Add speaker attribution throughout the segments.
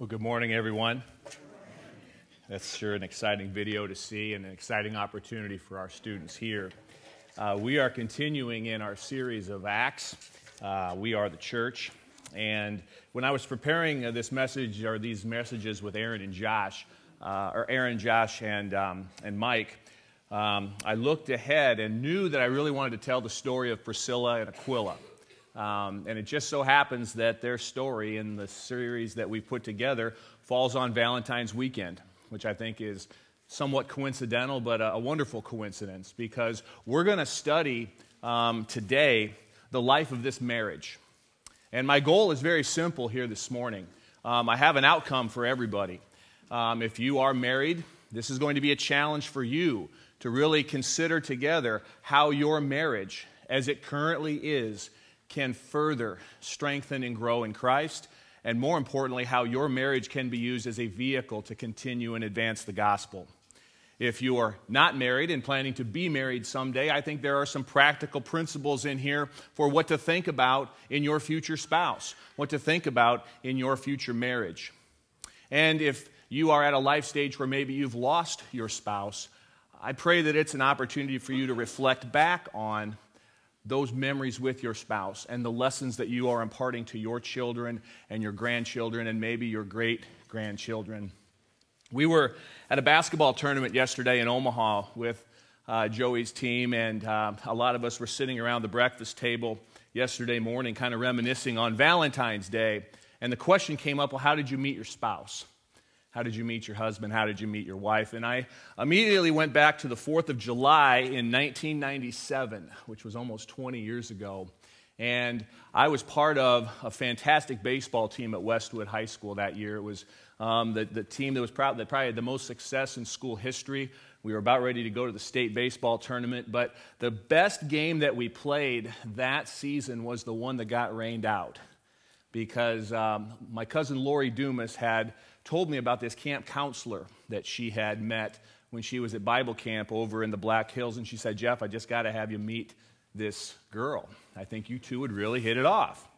Speaker 1: Well, good morning, everyone. That's sure an exciting video to see and an exciting opportunity for our students here. Uh, we are continuing in our series of Acts. Uh, we are the church. And when I was preparing uh, this message or these messages with Aaron and Josh, uh, or Aaron, Josh, and, um, and Mike, um, I looked ahead and knew that I really wanted to tell the story of Priscilla and Aquila. Um, and it just so happens that their story in the series that we put together falls on Valentine's weekend, which I think is somewhat coincidental, but a, a wonderful coincidence because we're going to study um, today the life of this marriage. And my goal is very simple here this morning. Um, I have an outcome for everybody. Um, if you are married, this is going to be a challenge for you to really consider together how your marriage, as it currently is, can further strengthen and grow in Christ, and more importantly, how your marriage can be used as a vehicle to continue and advance the gospel. If you are not married and planning to be married someday, I think there are some practical principles in here for what to think about in your future spouse, what to think about in your future marriage. And if you are at a life stage where maybe you've lost your spouse, I pray that it's an opportunity for you to reflect back on those memories with your spouse and the lessons that you are imparting to your children and your grandchildren and maybe your great grandchildren. We were at a basketball tournament yesterday in Omaha with uh, Joey's team, and uh, a lot of us were sitting around the breakfast table yesterday morning, kind of reminiscing on Valentine's Day. And the question came up well, how did you meet your spouse? How did you meet your husband? How did you meet your wife? And I immediately went back to the 4th of July in 1997, which was almost 20 years ago. And I was part of a fantastic baseball team at Westwood High School that year. It was um, the, the team that was that probably had the most success in school history. We were about ready to go to the state baseball tournament, but the best game that we played that season was the one that got rained out because um, my cousin Lori Dumas had told me about this camp counselor that she had met when she was at Bible camp over in the Black Hills. And she said, Jeff, I just got to have you meet this girl. I think you two would really hit it off.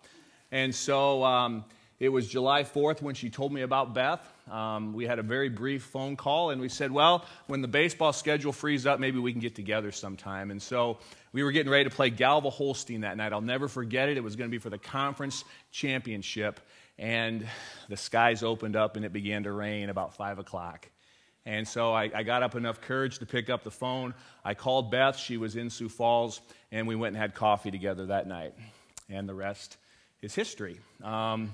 Speaker 1: And so um, it was July 4th when she told me about Beth. Um, we had a very brief phone call, and we said, Well, when the baseball schedule frees up, maybe we can get together sometime. And so we were getting ready to play Galva Holstein that night. I'll never forget it. It was going to be for the conference championship and the skies opened up and it began to rain about 5 o'clock. And so I, I, got up enough courage to pick up the phone. I called Beth. She was in Sioux Falls, and we went and had coffee together that night. And the rest is history. Um,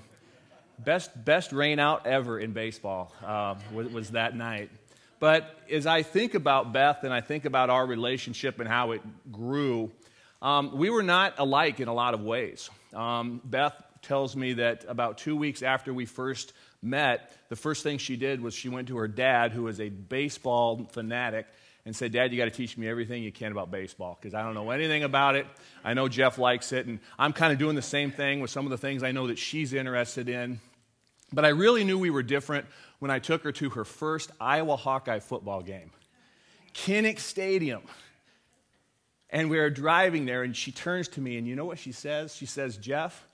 Speaker 1: best, best rain out ever in baseball uh, was, was that night. But as I think about Beth and I think about our relationship and how it grew, um, we were not alike in a lot of ways. Um, Beth tells me that about two weeks after we first met, the first thing she did was she went to her dad, who was a baseball fanatic, and said, Dad, you got to teach me everything you can about baseball because I don't know anything about it. I know Jeff likes it, and I'm kind of doing the same thing with some of the things I know that she's interested in. But I really knew we were different when I took her to her first Iowa Hawkeye football game, Kinnick Stadium. And we are driving there, and she turns to me, and you know what she says? She says, Jeff,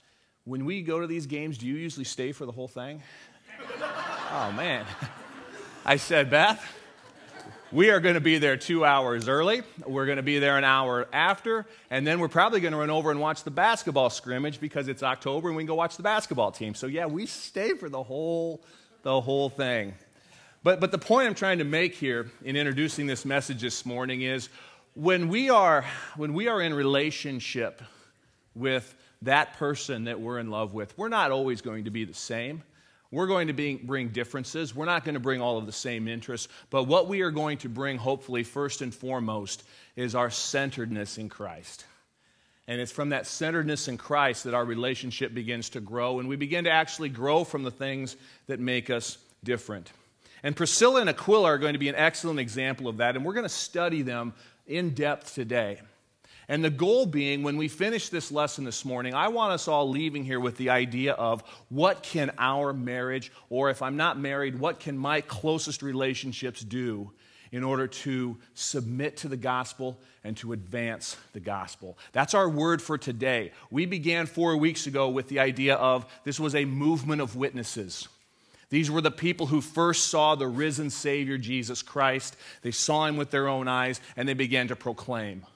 Speaker 1: when we go to these games, do you usually stay for the whole thing? oh, man. I said, Beth, we are going to be there two hours early. We're going to be there an hour after. And then we're probably going to run over and watch the basketball scrimmage because it's October and we can go watch the basketball team. So, yeah, we stay for the whole, the whole thing. But, but the point I'm trying to make here in introducing this message this morning is when we are, when we are in relationship with that person that we're in love with, we're not always going to be the same. We're going to be, bring differences. We're not going to bring all of the same interests. But what we are going to bring, hopefully, first and foremost, is our centeredness in Christ. And it's from that centeredness in Christ that our relationship begins to grow, and we begin to actually grow from the things that make us different. And Priscilla and Aquila are going to be an excellent example of that, and we're going to study them in depth today. And the goal being, when we finish this lesson this morning, I want us all leaving here with the idea of what can our marriage, or if I'm not married, what can my closest relationships do in order to submit to the gospel and to advance the gospel. That's our word for today. We began four weeks ago with the idea of this was a movement of witnesses. These were the people who first saw the risen Savior, Jesus Christ. They saw him with their own eyes and they began to proclaim.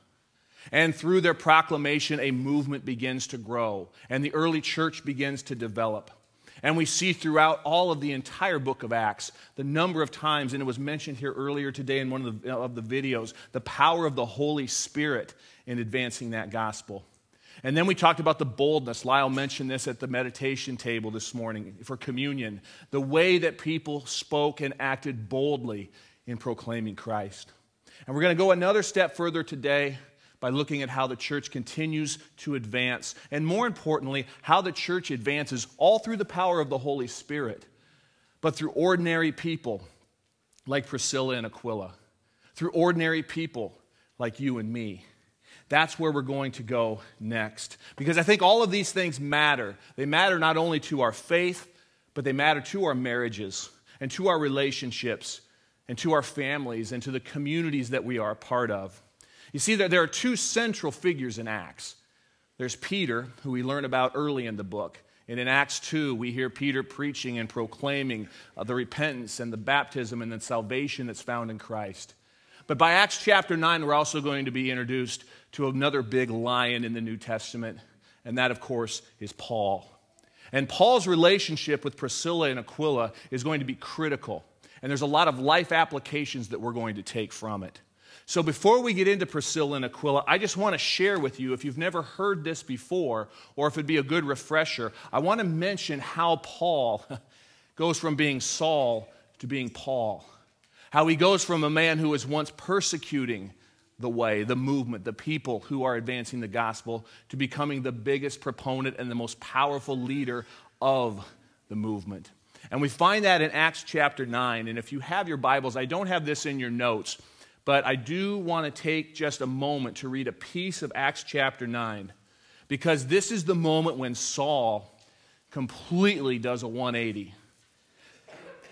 Speaker 1: And through their proclamation, a movement begins to grow and the early church begins to develop. And we see throughout all of the entire book of Acts the number of times, and it was mentioned here earlier today in one of the, of the videos, the power of the Holy Spirit in advancing that gospel. And then we talked about the boldness. Lyle mentioned this at the meditation table this morning for communion. The way that people spoke and acted boldly in proclaiming Christ. And we're going to go another step further today by looking at how the church continues to advance. And more importantly, how the church advances all through the power of the Holy Spirit, but through ordinary people like Priscilla and Aquila, through ordinary people like you and me. That's where we're going to go next. Because I think all of these things matter. They matter not only to our faith, but they matter to our marriages and to our relationships and to our families and to the communities that we are a part of. You see, there, there are two central figures in Acts. There's Peter, who we learn about early in the book. And in Acts 2, we hear Peter preaching and proclaiming uh, the repentance and the baptism and the salvation that's found in Christ. But by Acts chapter 9, we're also going to be introduced to another big lion in the New Testament, and that, of course, is Paul. And Paul's relationship with Priscilla and Aquila is going to be critical, and there's a lot of life applications that we're going to take from it. So, before we get into Priscilla and Aquila, I just want to share with you, if you've never heard this before, or if it'd be a good refresher, I want to mention how Paul goes from being Saul to being Paul. How he goes from a man who was once persecuting the way, the movement, the people who are advancing the gospel, to becoming the biggest proponent and the most powerful leader of the movement. And we find that in Acts chapter 9. And if you have your Bibles, I don't have this in your notes, but I do want to take just a moment to read a piece of Acts chapter 9, because this is the moment when Saul completely does a 180.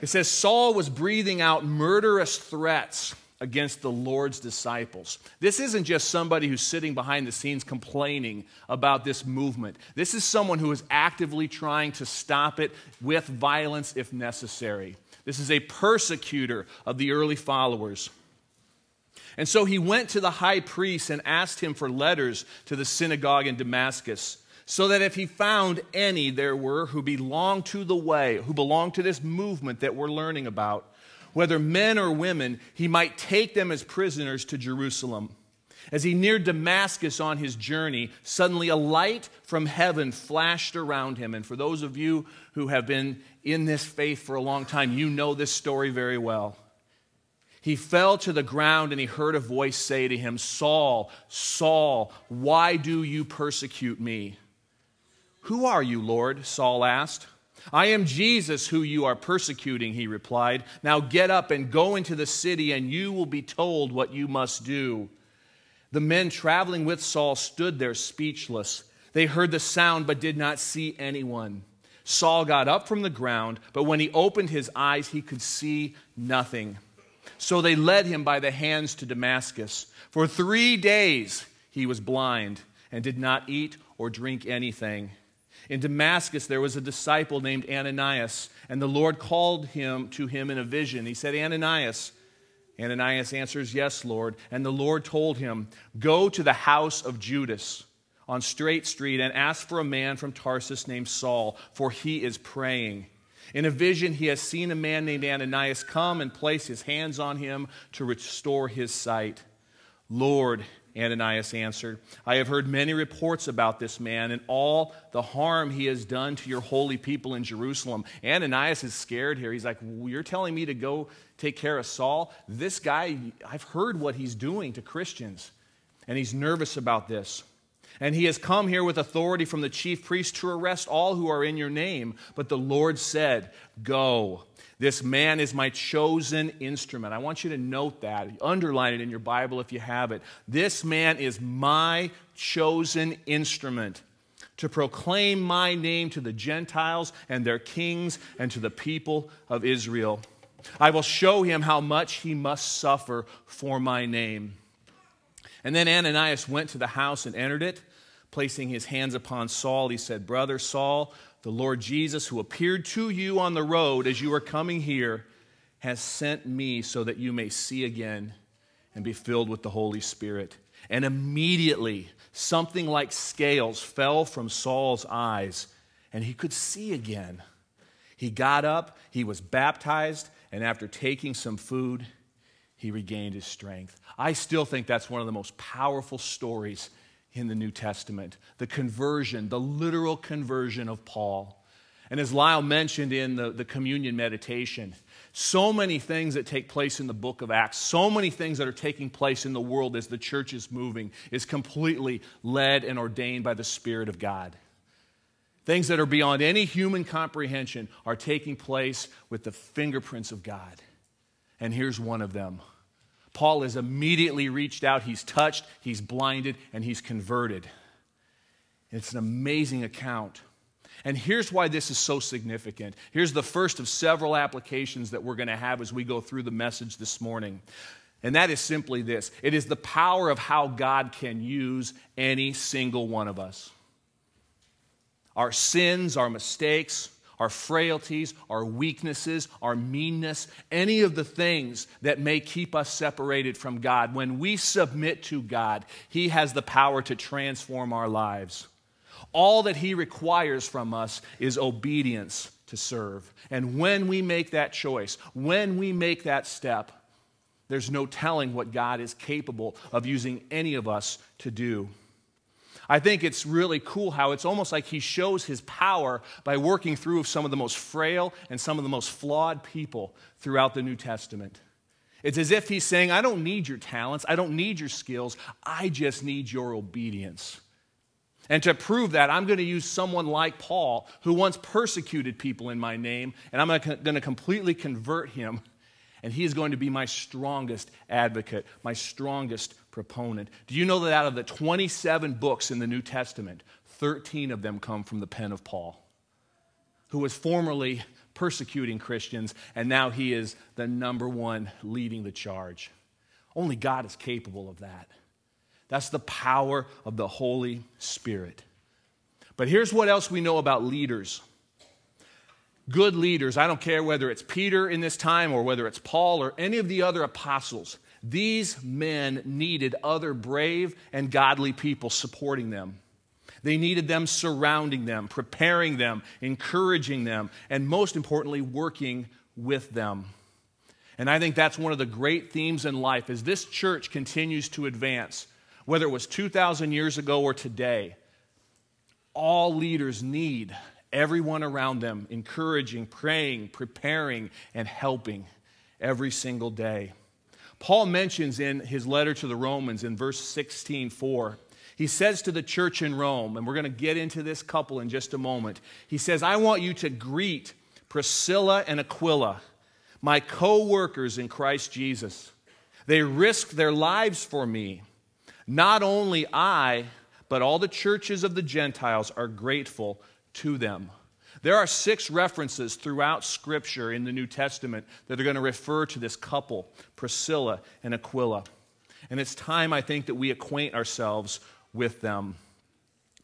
Speaker 1: It says, Saul was breathing out murderous threats against the Lord's disciples. This isn't just somebody who's sitting behind the scenes complaining about this movement. This is someone who is actively trying to stop it with violence if necessary. This is a persecutor of the early followers. And so he went to the high priest and asked him for letters to the synagogue in Damascus, so that if he found any there were who belonged to the way, who belonged to this movement that we're learning about, whether men or women, he might take them as prisoners to Jerusalem. As he neared Damascus on his journey, suddenly a light from heaven flashed around him. And for those of you who have been in this faith for a long time, you know this story very well. He fell to the ground and he heard a voice say to him, Saul, Saul, why do you persecute me? Who are you, Lord? Saul asked. I am Jesus who you are persecuting, he replied. Now get up and go into the city, and you will be told what you must do. The men traveling with Saul stood there speechless. They heard the sound but did not see anyone. Saul got up from the ground, but when he opened his eyes, he could see nothing. So they led him by the hands to Damascus. For three days he was blind and did not eat or drink anything. In Damascus, there was a disciple named Ananias, and the Lord called him to him in a vision. He said, Ananias. Ananias answers, Yes, Lord. And the Lord told him, Go to the house of Judas on Straight Street and ask for a man from Tarsus named Saul, for he is praying. In a vision, he has seen a man named Ananias come and place his hands on him to restore his sight. Lord, Ananias answered, I have heard many reports about this man and all the harm he has done to your holy people in Jerusalem. Ananias is scared here. He's like, You're telling me to go take care of Saul? This guy, I've heard what he's doing to Christians, and he's nervous about this. And he has come here with authority from the chief priest to arrest all who are in your name. But the Lord said, Go. This man is my chosen instrument. I want you to note that. Underline it in your Bible if you have it. This man is my chosen instrument to proclaim my name to the Gentiles and their kings and to the people of Israel. I will show him how much he must suffer for my name. And then Ananias went to the house and entered it. Placing his hands upon Saul, he said, Brother Saul, the Lord Jesus, who appeared to you on the road as you were coming here, has sent me so that you may see again and be filled with the Holy Spirit. And immediately, something like scales fell from Saul's eyes, and he could see again. He got up, he was baptized, and after taking some food, he regained his strength. I still think that's one of the most powerful stories in the New Testament the conversion, the literal conversion of Paul. And as Lyle mentioned in the, the communion meditation, so many things that take place in the book of Acts, so many things that are taking place in the world as the church is moving, is completely led and ordained by the Spirit of God. Things that are beyond any human comprehension are taking place with the fingerprints of God. And here's one of them Paul is immediately reached out, he's touched, he's blinded, and he's converted. It's an amazing account. And here's why this is so significant. Here's the first of several applications that we're going to have as we go through the message this morning. And that is simply this it is the power of how God can use any single one of us. Our sins, our mistakes, our frailties, our weaknesses, our meanness, any of the things that may keep us separated from God, when we submit to God, He has the power to transform our lives. All that He requires from us is obedience to serve. And when we make that choice, when we make that step, there's no telling what God is capable of using any of us to do. I think it's really cool how it's almost like he shows his power by working through some of the most frail and some of the most flawed people throughout the New Testament. It's as if he's saying, I don't need your talents, I don't need your skills, I just need your obedience. And to prove that, I'm going to use someone like Paul, who once persecuted people in my name, and I'm going to completely convert him and he is going to be my strongest advocate, my strongest proponent. Do you know that out of the 27 books in the New Testament, 13 of them come from the pen of Paul, who was formerly persecuting Christians, and now he is the number one leading the charge. Only God is capable of that. That's the power of the Holy Spirit. But here's what else we know about leaders good leaders, I don't care whether it's Peter in this time or whether it's Paul or any of the other apostles, these men needed other brave and godly people supporting them. They needed them surrounding them, preparing them, encouraging them, and most importantly, working with them. And I think that's one of the great themes in life as this church continues to advance, whether it was 2,000 years ago or today. All leaders need everyone around them, encouraging, praying, preparing, and helping every single day. Paul mentions in his letter to the Romans in verse 16 4, he says to the church in Rome, and we're going to get into this couple in just a moment. He says, I want you to greet Priscilla and Aquila, my co workers in Christ Jesus. They risked their lives for me. Not only I, but all the churches of the Gentiles are grateful to them. There are six references throughout Scripture in the New Testament that are going to refer to this couple, Priscilla and Aquila. And it's time, I think, that we acquaint ourselves with them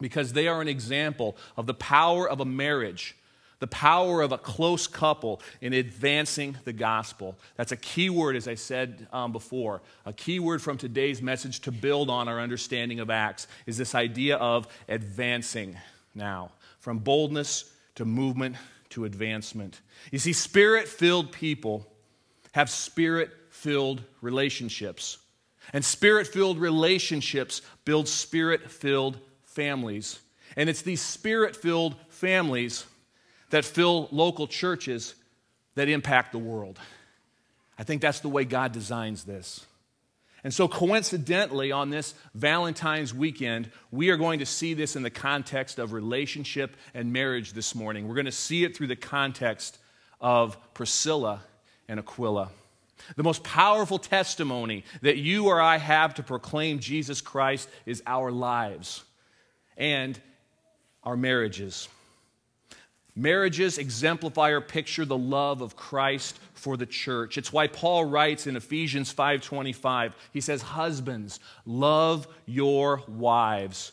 Speaker 1: because they are an example of the power of a marriage, the power of a close couple in advancing the gospel. That's a key word, as I said um, before. A key word from today's message to build on our understanding of Acts is this idea of advancing now from boldness to movement to advancement. You see, spirit filled people have spirit filled relationships. And spirit filled relationships build spirit filled families. And it's these spirit filled families that fill local churches that impact the world. I think that's the way God designs this. And so, coincidentally, on this Valentine's weekend, we are going to see this in the context of relationship and marriage this morning. We're going to see it through the context of Priscilla and Aquila. The most powerful testimony that you or I have to proclaim Jesus Christ is our lives and our marriages. Marriages exemplify or picture the love of Christ for the church. It's why Paul writes in Ephesians 5:25. He says, "Husbands, love your wives,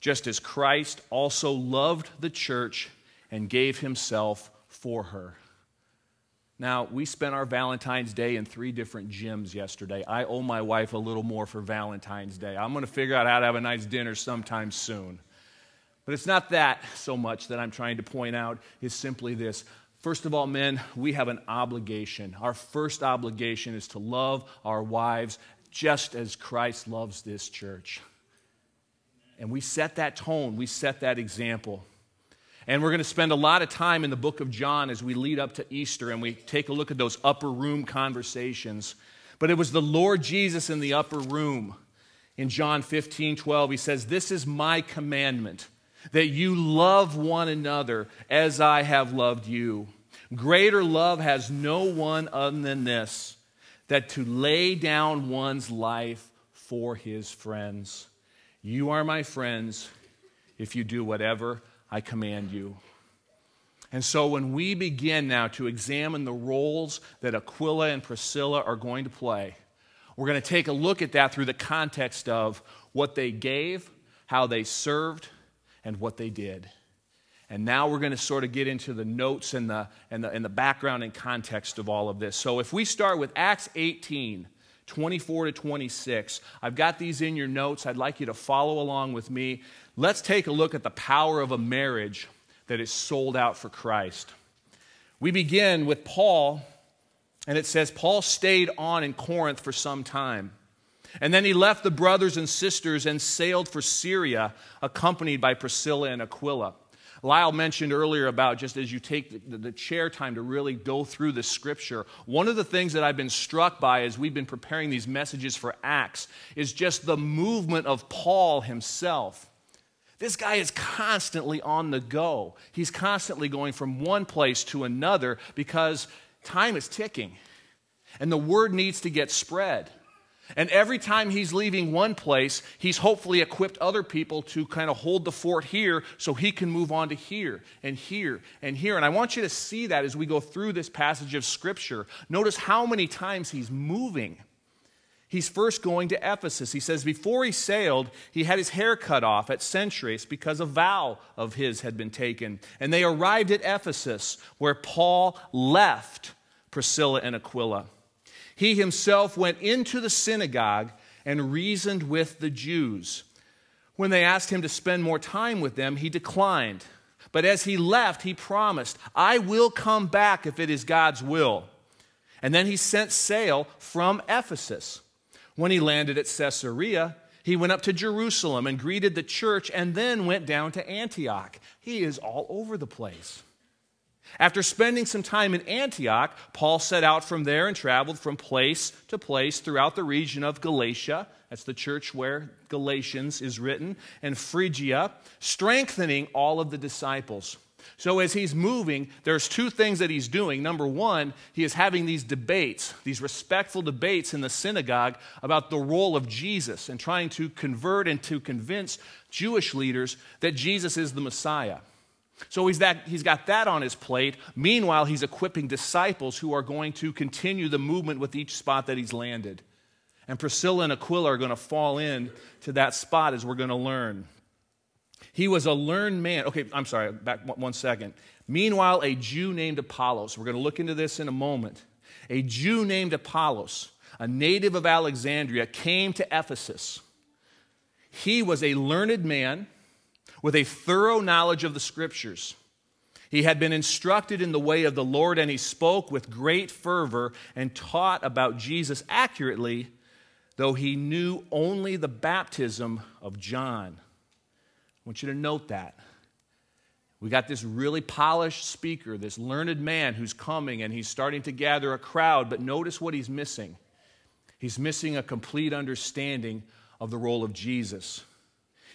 Speaker 1: just as Christ also loved the church and gave himself for her. Now, we spent our Valentine's Day in three different gyms yesterday. I owe my wife a little more for Valentine's Day. I'm going to figure out how to have a nice dinner sometime soon. But it's not that so much that I'm trying to point out, it's simply this. First of all, men, we have an obligation. Our first obligation is to love our wives just as Christ loves this church. And we set that tone, we set that example. And we're going to spend a lot of time in the book of John as we lead up to Easter and we take a look at those upper room conversations. But it was the Lord Jesus in the upper room. In John 15, 12, he says, This is my commandment, that you love one another as I have loved you. Greater love has no one other than this, that to lay down one's life for his friends. You are my friends if you do whatever I command you. And so, when we begin now to examine the roles that Aquila and Priscilla are going to play, we're going to take a look at that through the context of what they gave, how they served, and what they did. And now we're going to sort of get into the notes and the, and the, and the background and context of all of this. So, if we start with Acts 18, 24 to 26. I've got these in your notes. I'd like you to follow along with me. Let's take a look at the power of a marriage that is sold out for Christ. We begin with Paul, and it says Paul stayed on in Corinth for some time. And then he left the brothers and sisters and sailed for Syria, accompanied by Priscilla and Aquila. Lyle mentioned earlier about just as you take the, chair time to really go through the scripture, one of the things that I've been struck by as we've been preparing these messages for Acts is just the movement of Paul himself. This guy is constantly on the go. He's constantly going from one place to another because time is ticking and the word needs to get spread. And every time he's leaving one place, he's hopefully equipped other people to kind of hold the fort here so he can move on to here and here and here. And I want you to see that as we go through this passage of Scripture. Notice how many times he's moving. He's first going to Ephesus. He says before he sailed, he had his hair cut off at Cenchreae because a vow of his had been taken. And they arrived at Ephesus, where Paul left Priscilla and Aquila. He himself went into the synagogue and reasoned with the Jews. When they asked him to spend more time with them, he declined. But as he left, he promised, I will come back if it is God's will. And then he sent sail from Ephesus. When he landed at Caesarea, he went up to Jerusalem and greeted the church and then went down to Antioch. He is all over the place. After spending some time in Antioch, Paul set out from there and traveled from place to place throughout the region of Galatia. That's the church where Galatians is written, and Phrygia, strengthening all of the disciples. So, as he's moving, there's two things that he's doing. Number one, he is having these debates, these respectful debates in the synagogue about the role of Jesus and trying to convert and to convince Jewish leaders that Jesus is the Messiah. So he's, that, he's got that on his plate. Meanwhile, he's equipping disciples who are going to continue the movement with each spot that he's landed. And Priscilla and Aquila are going to fall in to that spot as we're going to learn. He was a learned man. Okay, I'm sorry, back one second. Meanwhile, a Jew named Apollos, we're going to look into this in a moment. A Jew named Apollos, a native of Alexandria, came to Ephesus. He was a learned man with a thorough knowledge of the scriptures. He had been instructed in the way of the Lord, and he spoke with great fervor and taught about Jesus accurately, though he knew only the baptism of John. I want you to note that. We got this really polished speaker, this learned man who's coming, and he's starting to gather a crowd, but notice what he's missing. He's missing a complete understanding of the role of Jesus.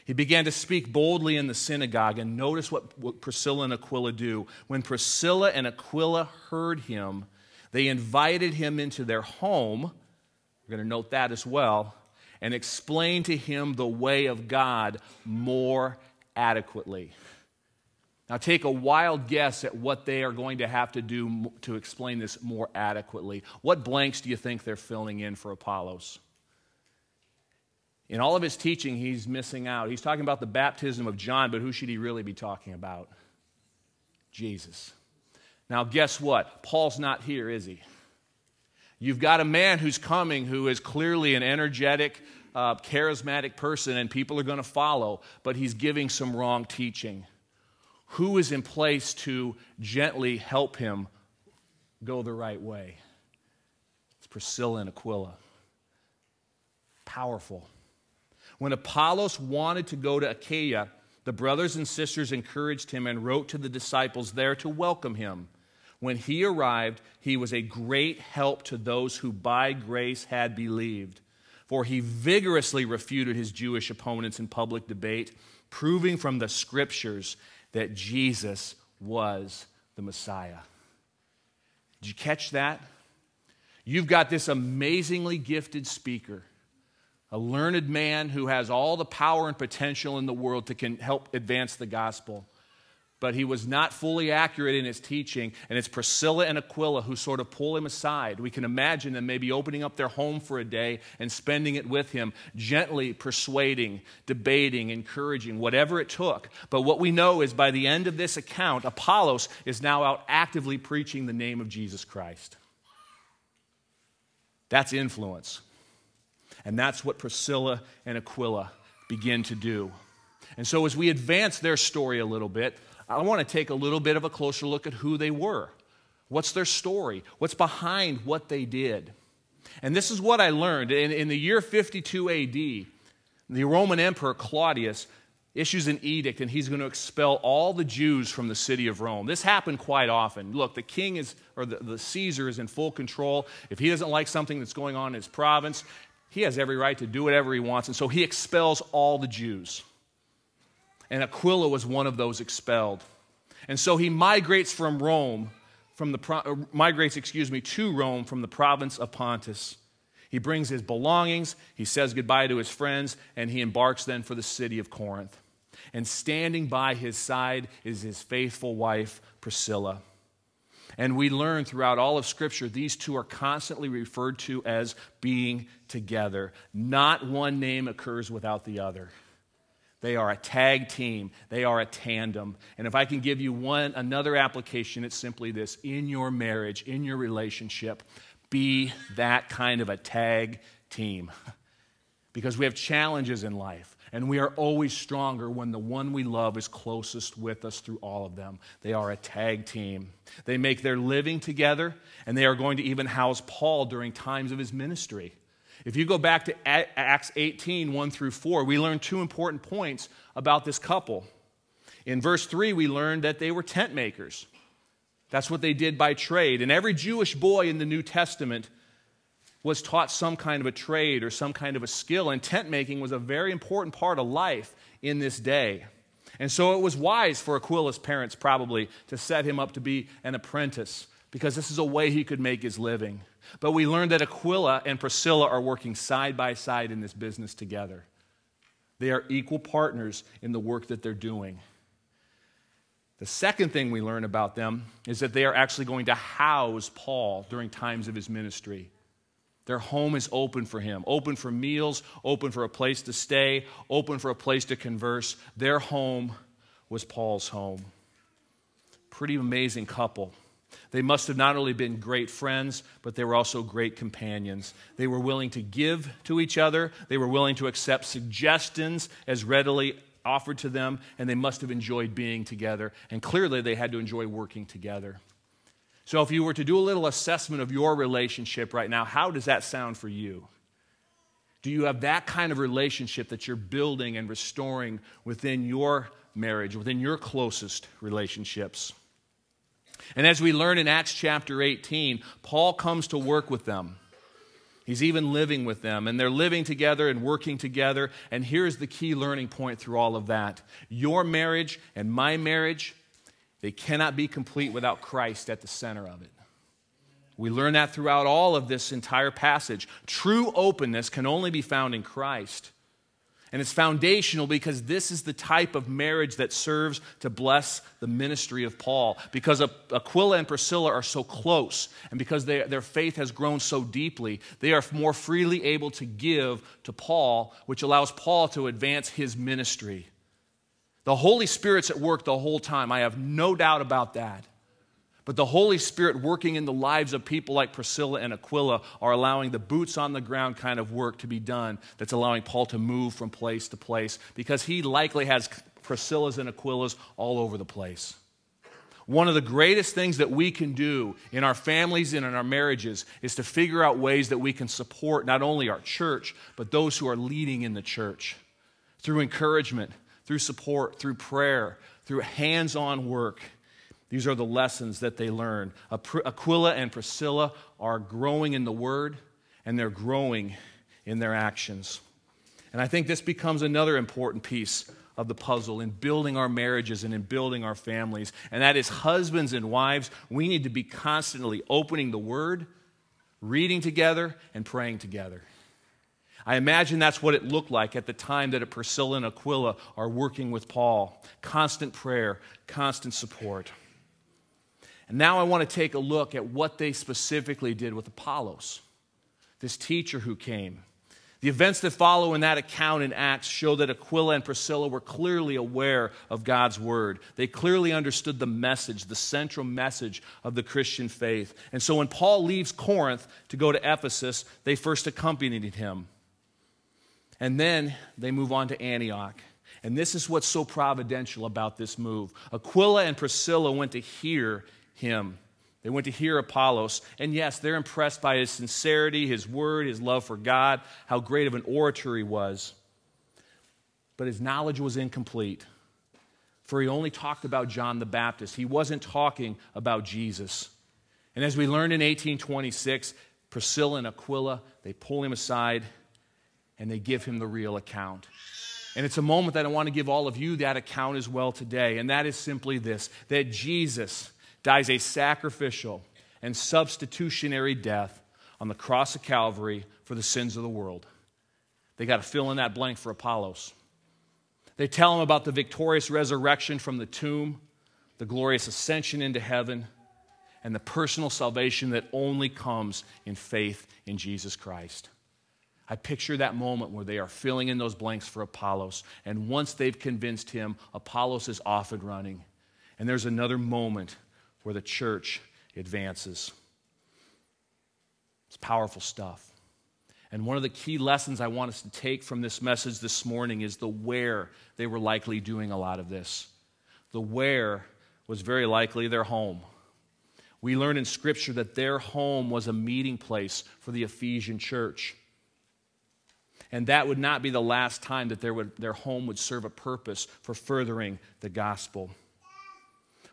Speaker 1: He began to speak boldly in the synagogue, and notice what, Priscilla and Aquila do. When Priscilla and Aquila heard him, they invited him into their home. We're going to note that as well, and explained to him the way of God more adequately. Now, take a wild guess at what they are going to have to do to explain this more adequately. What blanks do you think they're filling in for Apollos? In all of his teaching, he's missing out. He's talking about the baptism of John, but who should he really be talking about? Jesus. Now, guess what? Paul's not here, is he? You've got a man who's coming who is clearly an energetic, uh, charismatic person, and people are going to follow, but he's giving some wrong teaching. Who is in place to gently help him go the right way? It's Priscilla and Aquila. Powerful. When Apollos wanted to go to Achaia, the brothers and sisters encouraged him and wrote to the disciples there to welcome him. When he arrived, he was a great help to those who by grace had believed. For he vigorously refuted his Jewish opponents in public debate, proving from the scriptures that Jesus was the Messiah. Did you catch that? You've got this amazingly gifted speaker, a learned man who has all the power and potential in the world to can help advance the gospel but he was not fully accurate in his teaching. And it's Priscilla and Aquila who sort of pull him aside. We can imagine them maybe opening up their home for a day and spending it with him, gently persuading, debating, encouraging, whatever it took. But what we know is by the end of this account, Apollos is now out actively preaching the name of Jesus Christ. That's influence. And that's what Priscilla and Aquila begin to do. And so, as we advance their story a little bit, I want to take a little bit of a closer look at who they were. What's their story? What's behind what they did? And this is what I learned. In, in the year 52 AD, the Roman Emperor Claudius issues an edict and he's going to expel all the Jews from the city of Rome. This happened quite often. Look, the king is, or the, the Caesar is in full control. If he doesn't like something that's going on in his province, he has every right to do whatever he wants. And so he expels all the Jews and Aquila was one of those expelled. And so he migrates from Rome, from the uh, migrates, excuse me, to Rome from the province of Pontus. He brings his belongings, he says goodbye to his friends, and he embarks then for the city of Corinth. And standing by his side is his faithful wife, Priscilla. And we learn throughout all of Scripture, these two are constantly referred to as being together. Not one name occurs without the other. They are a tag team. They are a tandem. And if I can give you one another application, it's simply this in your marriage, in your relationship, be that kind of a tag team. because we have challenges in life, and we are always stronger when the one we love is closest with us through all of them. They are a tag team. They make their living together, and they are going to even house Paul during times of his ministry. If you go back to Acts 18, 1 through 4, we learn two important points about this couple. In verse 3, we learned that they were tent makers. That's what they did by trade. And every Jewish boy in the New Testament was taught some kind of a trade or some kind of a skill, and tent making was a very important part of life in this day. And so it was wise for Aquila's parents, probably, to set him up to be an apprentice because this is a way he could make his living. But we learned that Aquila and Priscilla are working side by side in this business together. They are equal partners in the work that they're doing. The second thing we learn about them is that they are actually going to house Paul during times of his ministry. Their home is open for him, open for meals, open for a place to stay, open for a place to converse. Their home was Paul's home. Pretty amazing couple. They must have not only been great friends, but they were also great companions. They were willing to give to each other, they were willing to accept suggestions as readily offered to them, and they must have enjoyed being together. And clearly, they had to enjoy working together. So, if you were to do a little assessment of your relationship right now, how does that sound for you? Do you have that kind of relationship that you're building and restoring within your marriage, within your closest relationships? And as we learn in Acts chapter 18, Paul comes to work with them. He's even living with them, and they're living together and working together. And here's the key learning point through all of that your marriage and my marriage, they cannot be complete without Christ at the center of it. We learn that throughout all of this entire passage. True openness can only be found in Christ. And it's foundational because this is the type of marriage that serves to bless the ministry of Paul. Because Aquila and Priscilla are so close, and because they, their faith has grown so deeply, they are more freely able to give to Paul, which allows Paul to advance his ministry. The Holy Spirit's at work the whole time. I have no doubt about that. But the Holy Spirit working in the lives of people like Priscilla and Aquila are allowing the boots on the ground kind of work to be done that's allowing Paul to move from place to place because he likely has Priscilla's and Aquila's all over the place. One of the greatest things that we can do in our families and in our marriages is to figure out ways that we can support not only our church, but those who are leading in the church through encouragement, through support, through prayer, through hands on work. These are the lessons that they learn. Aquila and Priscilla are growing in the word and they're growing in their actions. And I think this becomes another important piece of the puzzle in building our marriages and in building our families. And that is husbands and wives, we need to be constantly opening the word, reading together, and praying together. I imagine that's what it looked like at the time that Priscilla and Aquila are working with Paul. Constant prayer, constant support. And now I want to take a look at what they specifically did with Apollos, this teacher who came. The events that follow in that account in Acts show that Aquila and Priscilla were clearly aware of God's word. They clearly understood the message, the central message of the Christian faith. And so when Paul leaves Corinth to go to Ephesus, they first accompanied him. And then they move on to Antioch. And this is what's so providential about this move. Aquila and Priscilla went to hear him. They went to hear Apollos, and yes, they're impressed by his sincerity, his word, his love for God, how great of an orator he was. But his knowledge was incomplete, for he only talked about John the Baptist. He wasn't talking about Jesus. And as we learned in 1826, Priscilla and Aquila, they pull him aside and they give him the real account. And it's a moment that I want to give all of you that account as well today, and that is simply this that Jesus dies a sacrificial and substitutionary death on the cross of Calvary for the sins of the world. They got to fill in that blank for Apollos. They tell him about the victorious resurrection from the tomb, the glorious ascension into heaven, and the personal salvation that only comes in faith in Jesus Christ. I picture that moment where they are filling in those blanks for Apollos, and once they've convinced him, Apollos is off and running. And there's another moment where the church advances. It's powerful stuff. And one of the key lessons I want us to take from this message this morning is the where they were likely doing a lot of this. The where was very likely their home. We learn in Scripture that their home was a meeting place for the Ephesian church. And that would not be the last time that would, their home would serve a purpose for furthering the gospel.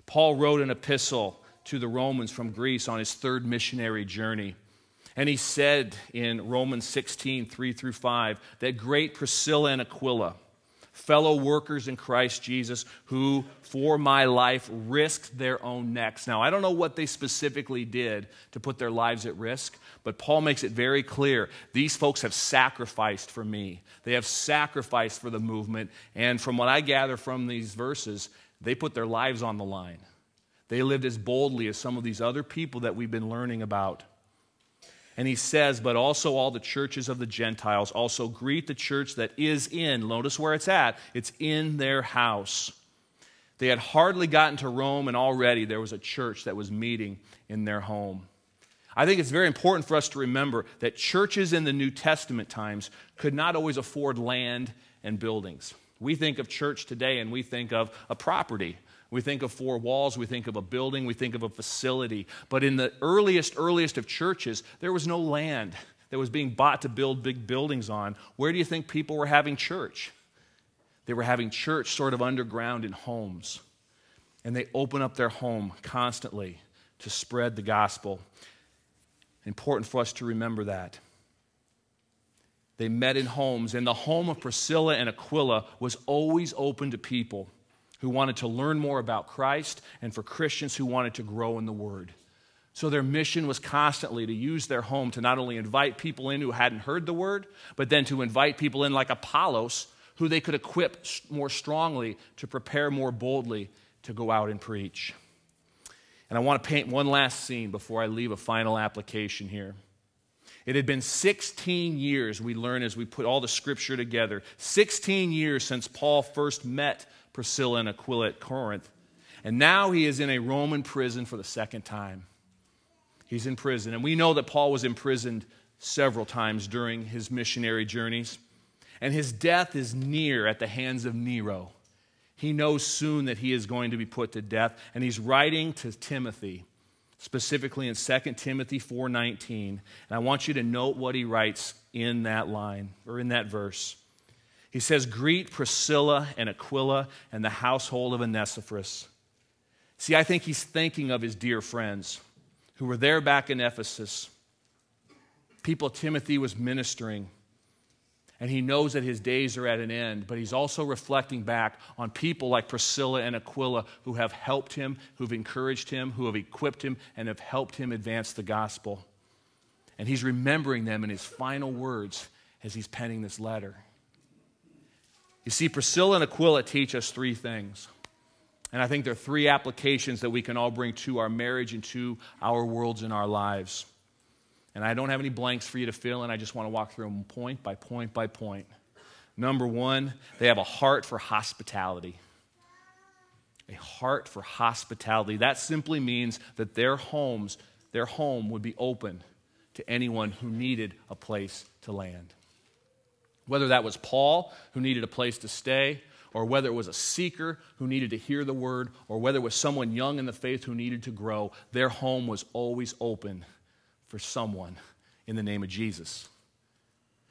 Speaker 1: Paul wrote an epistle to the Romans from Greece on his third missionary journey. And he said in Romans 16, 3 through 5, that great Priscilla and Aquila, fellow workers in Christ Jesus, who for my life risked their own necks. Now, I don't know what they specifically did to put their lives at risk, but Paul makes it very clear these folks have sacrificed for me. They have sacrificed for the movement. And from what I gather from these verses, they put their lives on the line. They lived as boldly as some of these other people that we've been learning about. And he says, but also all the churches of the Gentiles also greet the church that is in, notice where it's at, it's in their house. They had hardly gotten to Rome, and already there was a church that was meeting in their home. I think it's very important for us to remember that churches in the New Testament times could not always afford land and buildings. We think of church today and we think of a property. We think of four walls, we think of a building, we think of a facility. But in the earliest, earliest of churches, there was no land that was being bought to build big buildings on. Where do you think people were having church? They were having church sort of underground in homes. And they open up their home constantly to spread the gospel. Important for us to remember that. They met in homes, and the home of Priscilla and Aquila was always open to people who wanted to learn more about Christ and for Christians who wanted to grow in the Word. So their mission was constantly to use their home to not only invite people in who hadn't heard the Word, but then to invite people in like Apollos, who they could equip more strongly to prepare more boldly to go out and preach. And I want to paint one last scene before I leave a final application here. It had been 16 years, we learn as we put all the scripture together, 16 years since Paul first met Priscilla and Aquila at Corinth. And now he is in a Roman prison for the second time. He's in prison. And we know that Paul was imprisoned several times during his missionary journeys. And his death is near at the hands of Nero. He knows soon that he is going to be put to death. And he's writing to Timothy, specifically in 2 Timothy 4:19. And I want you to note what he writes in that line or in that verse. He says, Greet Priscilla and Aquila and the household of Onesiphorus. See, I think he's thinking of his dear friends who were there back in Ephesus, people Timothy was ministering. And he knows that his days are at an end, but he's also reflecting back on people like Priscilla and Aquila who have helped him, who've encouraged him, who have equipped him, and have helped him advance the gospel. And he's remembering them in his final words as he's penning this letter. You see, Priscilla and Aquila teach us three things. And I think there are three applications that we can all bring to our marriage and to our worlds and our lives. And I don't have any blanks for you to fill in. I just want to walk through them point by point by point. Number one, they have a heart for hospitality. A heart for hospitality. That simply means that their homes, their home would be open to anyone who needed a place to land. Whether that was Paul, who needed a place to stay, or whether it was a seeker who needed to hear the word, or whether it was someone young in the faith who needed to grow, their home was always open for someone in the name of Jesus.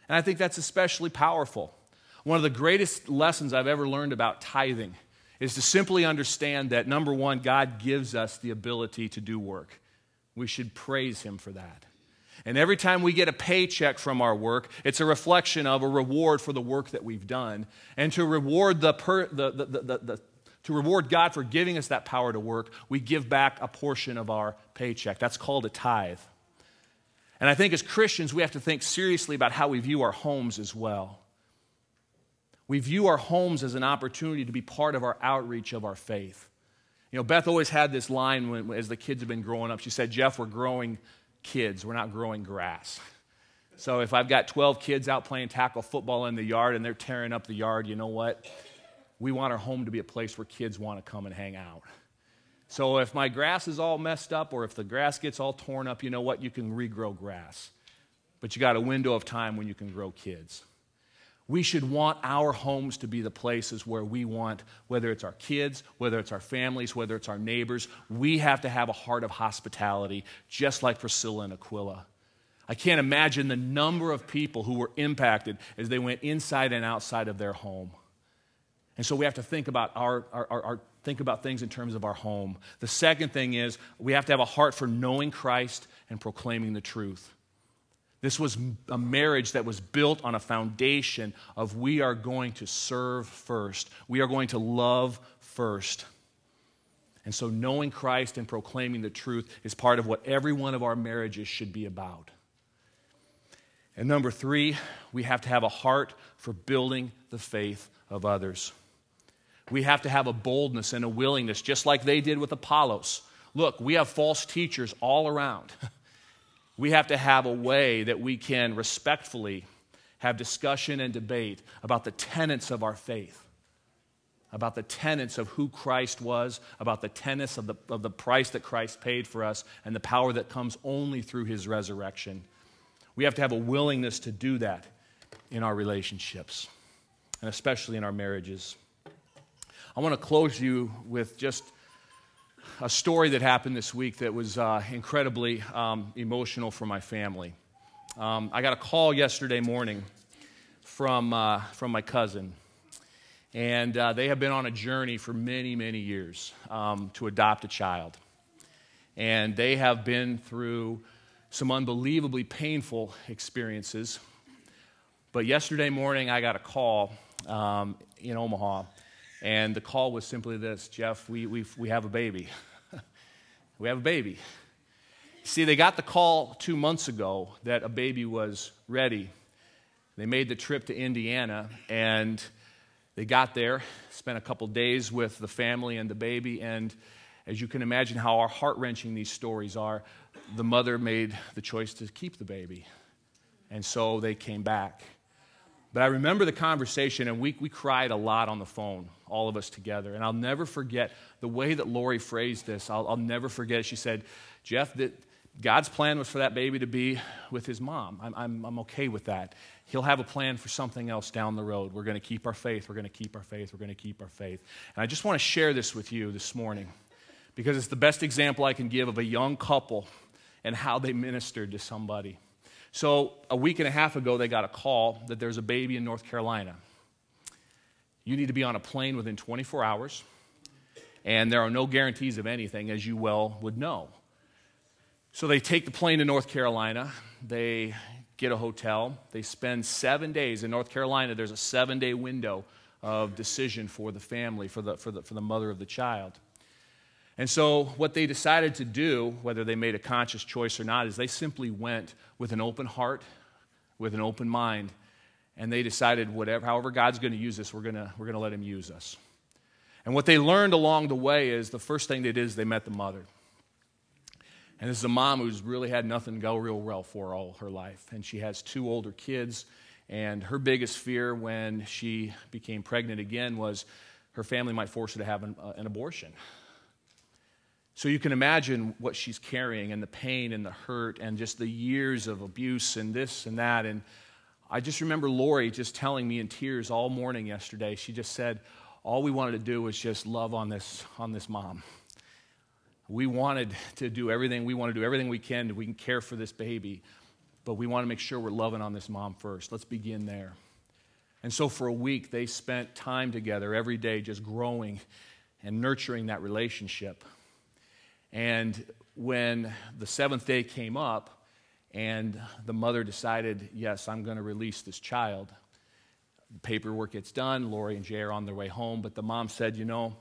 Speaker 1: And I think that's especially powerful. One of the greatest lessons I've ever learned about tithing is to simply understand that number one, God gives us the ability to do work. We should praise Him for that. And every time we get a paycheck from our work, it's a reflection of a reward for the work that we've done. And to reward, the, per, the, the, the, the to reward God for giving us that power to work, we give back a portion of our paycheck. That's called a tithe. And I think as Christians, we have to think seriously about how we view our homes as well. We view our homes as an opportunity to be part of our outreach of our faith. You know, Beth always had this line when, as the kids have been growing up. She said, Jeff, we're growing kids, we're not growing grass. So if I've got 12 kids out playing tackle football in the yard and they're tearing up the yard, you know what? We want our home to be a place where kids want to come and hang out. So if my grass is all messed up or if the grass gets all torn up, you know what? You can regrow grass. But you got a window of time when you can grow kids. We should want our homes to be the places where we want, whether it's our kids, whether it's our families, whether it's our neighbors, we have to have a heart of hospitality, just like Priscilla and Aquila. I can't imagine the number of people who were impacted as they went inside and outside of their home. And so we have to think about, our, our, our, think about things in terms of our home. The second thing is we have to have a heart for knowing Christ and proclaiming the truth. This was a marriage that was built on a foundation of we are going to serve first, we are going to love first. And so, knowing Christ and proclaiming the truth is part of what every one of our marriages should be about. And number three, we have to have a heart for building the faith of others. We have to have a boldness and a willingness, just like they did with Apollos. Look, we have false teachers all around. We have to have a way that we can respectfully have discussion and debate about the tenets of our faith, about the tenets of who Christ was, about the tenets of the, of the price that Christ paid for us, and the power that comes only through his resurrection. We have to have a willingness to do that in our relationships, and especially in our marriages. I want to close you with just a story that happened this week that was uh, incredibly um, emotional for my family. Um, I got a call yesterday morning from, uh, from my cousin, and uh, they have been on a journey for many, many years um, to adopt a child. And they have been through some unbelievably painful experiences. But yesterday morning, I got a call um, in Omaha and the call was simply this Jeff, we, we we have a baby. we have a baby. See, they got the call two months ago that a baby was ready. They made the trip to Indiana and they got there, spent a couple days with the family and the baby, and as you can imagine how our heart wrenching these stories are, the mother made the choice to keep the baby. And so they came back. But I remember the conversation, and we, we cried a lot on the phone, all of us together. And I'll never forget the way that Lori phrased this. I'll, I'll never forget. She said, Jeff, that God's plan was for that baby to be with his mom. I'm, I'm, I'm okay with that. He'll have a plan for something else down the road. We're going to keep our faith. We're going to keep our faith. We're going to keep our faith. And I just want to share this with you this morning because it's the best example I can give of a young couple and how they ministered to somebody. So, a week and a half ago, they got a call that there's a baby in North Carolina. You need to be on a plane within 24 hours, and there are no guarantees of anything, as you well would know. So, they take the plane to North Carolina. They get a hotel. They spend seven days in North Carolina. There's a seven day window of decision for the family, for the, for, the, for the mother of the child. And so, what they decided to do, whether they made a conscious choice or not, is they simply went with an open heart, with an open mind, and they decided, whatever, however God's going to use this, we're going to, we're to let Him use us. And what they learned along the way is the first thing they did is they met the mother. And this is a mom who's really had nothing go real well for all her life. And she has two older kids. And her biggest fear when she became pregnant again was her family might force her to have an, uh, an abortion. So you can imagine what she's carrying and the pain and the hurt and just the years of abuse and this and that. And I just remember Lori just telling me in tears all morning yesterday. She just said, all we wanted to do was just love on this, on this mom. We wanted to do everything, we want to do everything we can we can care for this baby, but we want to make sure we're loving on this mom first. Let's begin there. And so for a week, they spent time together every day just growing and nurturing that relationship. And when the seventh day came up and the mother decided, yes, I'm going to release this child, the paperwork gets done. Lori and Jay are on their way home. But the mom said, You know,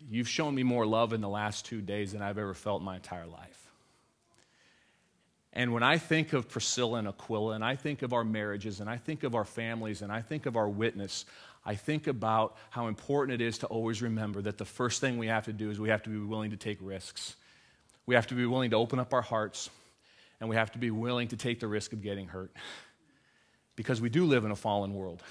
Speaker 1: you've shown me more love in the last two days than I've ever felt in my entire life. And when I think of Priscilla and Aquila, and I think of our marriages, and I think of our families, and I think of our witness, I think about how important it is to always remember that the first thing we have to do is we have to be willing to take risks. We have to be willing to open up our hearts, and we have to be willing to take the risk of getting hurt. Because we do live in a fallen world.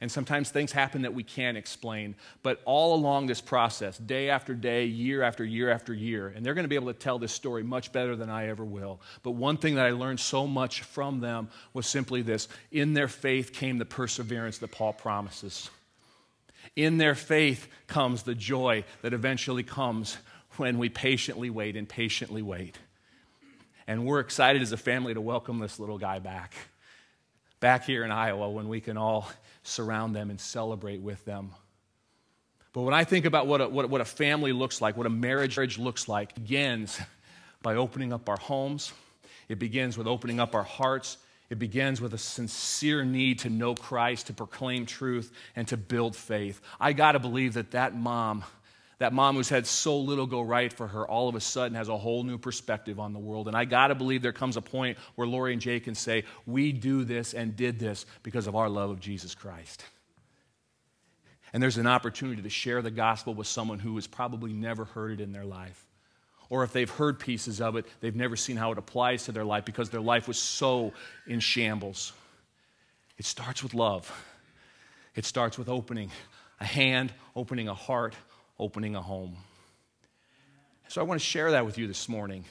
Speaker 1: And sometimes things happen that we can't explain. But all along this process, day after day, year after year after year, and they're going to be able to tell this story much better than I ever will. But one thing that I learned so much from them was simply this in their faith came the perseverance that Paul promises. In their faith comes the joy that eventually comes when we patiently wait and patiently wait. And we're excited as a family to welcome this little guy back. Back here in Iowa when we can all surround them and celebrate with them. But when I think about what a, what, what a family looks like, what a marriage looks like, begins by opening up our homes. It begins with opening up our hearts. It begins with a sincere need to know Christ, to proclaim truth, and to build faith. I got to believe that that mom that mom who's had so little go right for her all of a sudden has a whole new perspective on the world. And I got to believe there comes a point where Lori and Jay can say, We do this and did this because of our love of Jesus Christ. And there's an opportunity to share the gospel with someone who has probably never heard it in their life. Or if they've heard pieces of it, they've never seen how it applies to their life because their life was so in shambles. It starts with love, it starts with opening a hand, opening a heart, opening a home. So I want to share that with you this morning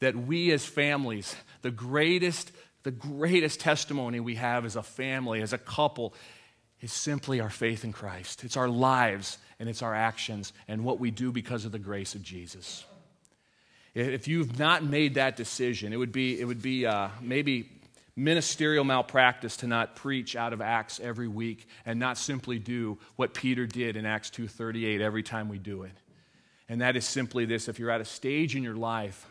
Speaker 1: that we as families, the greatest, the greatest testimony we have as a family, as a couple, is simply our faith in Christ. It's our lives and it's our actions and what we do because of the grace of Jesus. If you've not made that decision, it would be, it would be uh, maybe ministerial malpractice to not preach out of acts every week and not simply do what peter did in acts 2.38 every time we do it. And that is simply this if you're at a stage in your life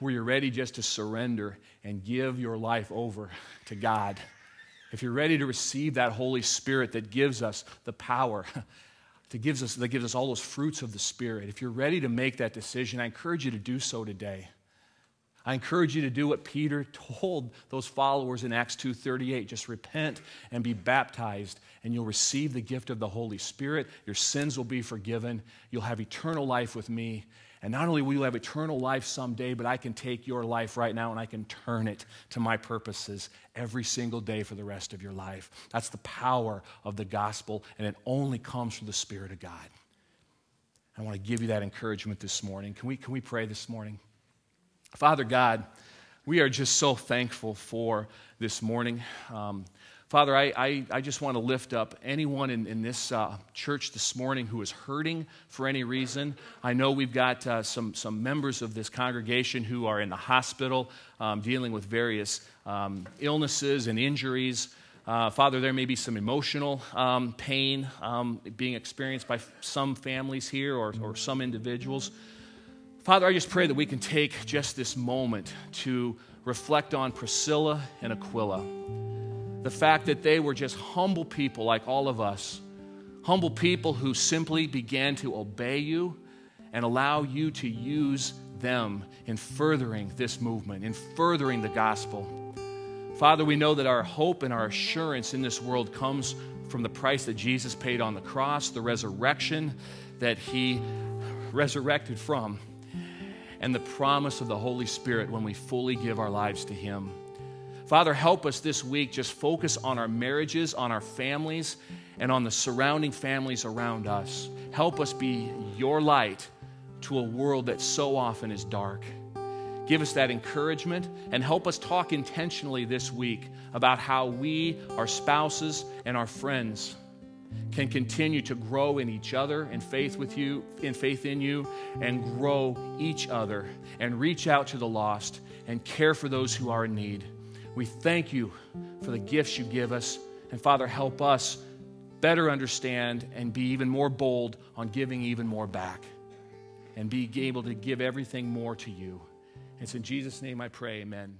Speaker 1: where you're ready just to surrender and give your life over to god if you're ready to receive that holy spirit that gives us the power that gives us that gives us all those fruits of the spirit if you're ready to make that decision i encourage you to do so today I encourage you to do what Peter told those followers in Acts 2:38, just repent and be baptized and you'll receive the gift of the Holy Spirit. Your sins will be forgiven. You'll have eternal life with me And not only will you have eternal life someday, but I can take your life right now and I can turn it to my purposes every single day for the rest of your life. That's the power of the gospel, and it only comes from the Spirit of God. I want to give you that encouragement this morning. Can we, can we pray this morning? Father God, we are just so thankful for this morning. Um, Father, I, I, I, just want to lift up anyone in, in this uh, church this morning who is hurting for any reason. I know we've got uh, some, some members of this congregation who are in the hospital um, dealing with various um, illnesses and injuries. Uh, Father, there may be some emotional um, pain um, being experienced by some families here or, or some individuals. Father, I just pray that we can take just this moment to reflect on Priscilla and Aquila. The fact that they were just humble people like all of us, humble people who simply began to obey you and allow you to use them in furthering this movement, in furthering the gospel. Father, we know that our hope and our assurance in this world comes from the price that Jesus paid on the cross, the resurrection that he resurrected from, and the promise of the Holy Spirit when we fully give our lives to him. Father, help us this week just focus on our marriages, on our families, and on the surrounding families around us. Help us be your light to a world that so often is dark. Give us that encouragement and help us talk intentionally this week about how we, our spouses, and our friends can continue to grow in each other in faith with you, in faith in you, and grow each other and reach out to the lost and care for those who are in need. We thank you for the gifts you give us. And Father, help us better understand and be even more bold on giving even more back and be able to give everything more to you. It's in Jesus' name I pray, amen.